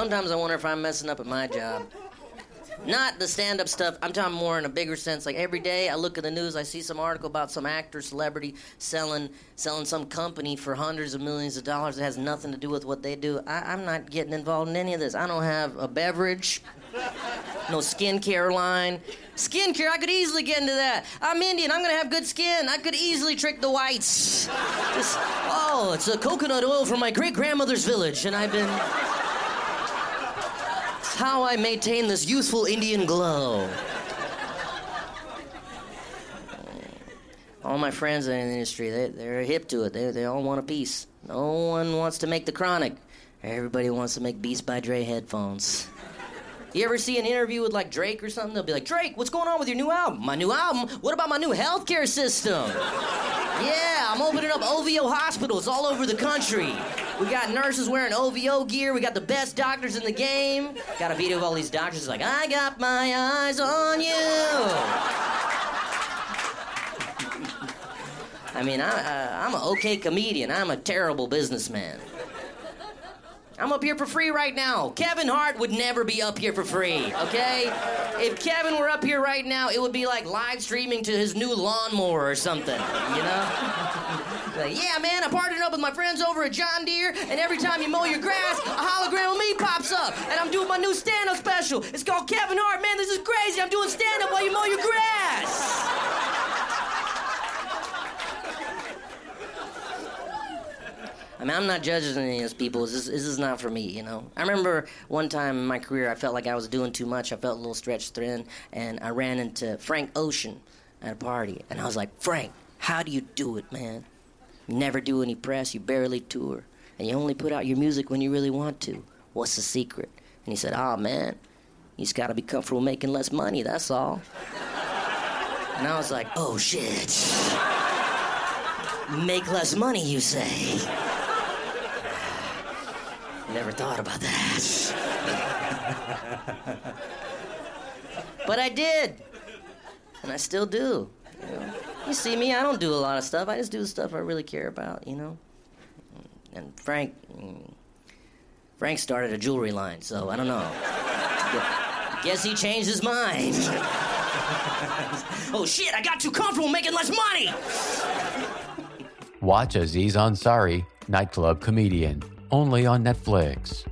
Sometimes I wonder if I'm messing up at my job. Not the stand up stuff. I'm talking more in a bigger sense. Like every day I look at the news, I see some article about some actor, celebrity selling selling some company for hundreds of millions of dollars that has nothing to do with what they do. I, I'm not getting involved in any of this. I don't have a beverage, no skincare line. Skincare, I could easily get into that. I'm Indian, I'm gonna have good skin. I could easily trick the whites. Just, oh, it's a coconut oil from my great grandmother's village, and I've been how I maintain this youthful Indian glow. All my friends in the industry, they, they're hip to it. They, they all want a piece. No one wants to make the chronic. Everybody wants to make Beats by Dre headphones. You ever see an interview with like Drake or something? They'll be like, Drake, what's going on with your new album? My new album? What about my new healthcare system? yeah, I'm opening up OVO hospitals all over the country. We got nurses wearing OVO gear. We got the best doctors in the game. Got a video of all these doctors like, I got my eyes on you. I mean, I, I, I'm an okay comedian. I'm a terrible businessman. I'm up here for free right now. Kevin Hart would never be up here for free, okay? If Kevin were up here right now, it would be like live streaming to his new lawnmower or something, you know? like, yeah, man, I partnered up with my friends over at John Deere, and every time you mow your grass, a hologram of me pops up, and I'm doing my new stand-up special. It's called Kevin Hart. Man, this is crazy. I'm doing stand-up while you mow your grass. I mean, I'm not judging any of these people. This, this is not for me, you know. I remember one time in my career, I felt like I was doing too much. I felt a little stretched thin, and I ran into Frank Ocean at a party, and I was like, Frank, how do you do it, man? You never do any press, you barely tour, and you only put out your music when you really want to. What's the secret? And he said, Oh, man, you just gotta be comfortable making less money, that's all. And I was like, Oh, shit. Make less money, you say? Never thought about that. but I did. And I still do. You, know? you see me, I don't do a lot of stuff. I just do the stuff I really care about, you know? And Frank. Frank started a jewelry line, so I don't know. Guess he changed his mind. oh shit, I got too comfortable making less money! Watch Aziz Ansari, nightclub comedian only on Netflix.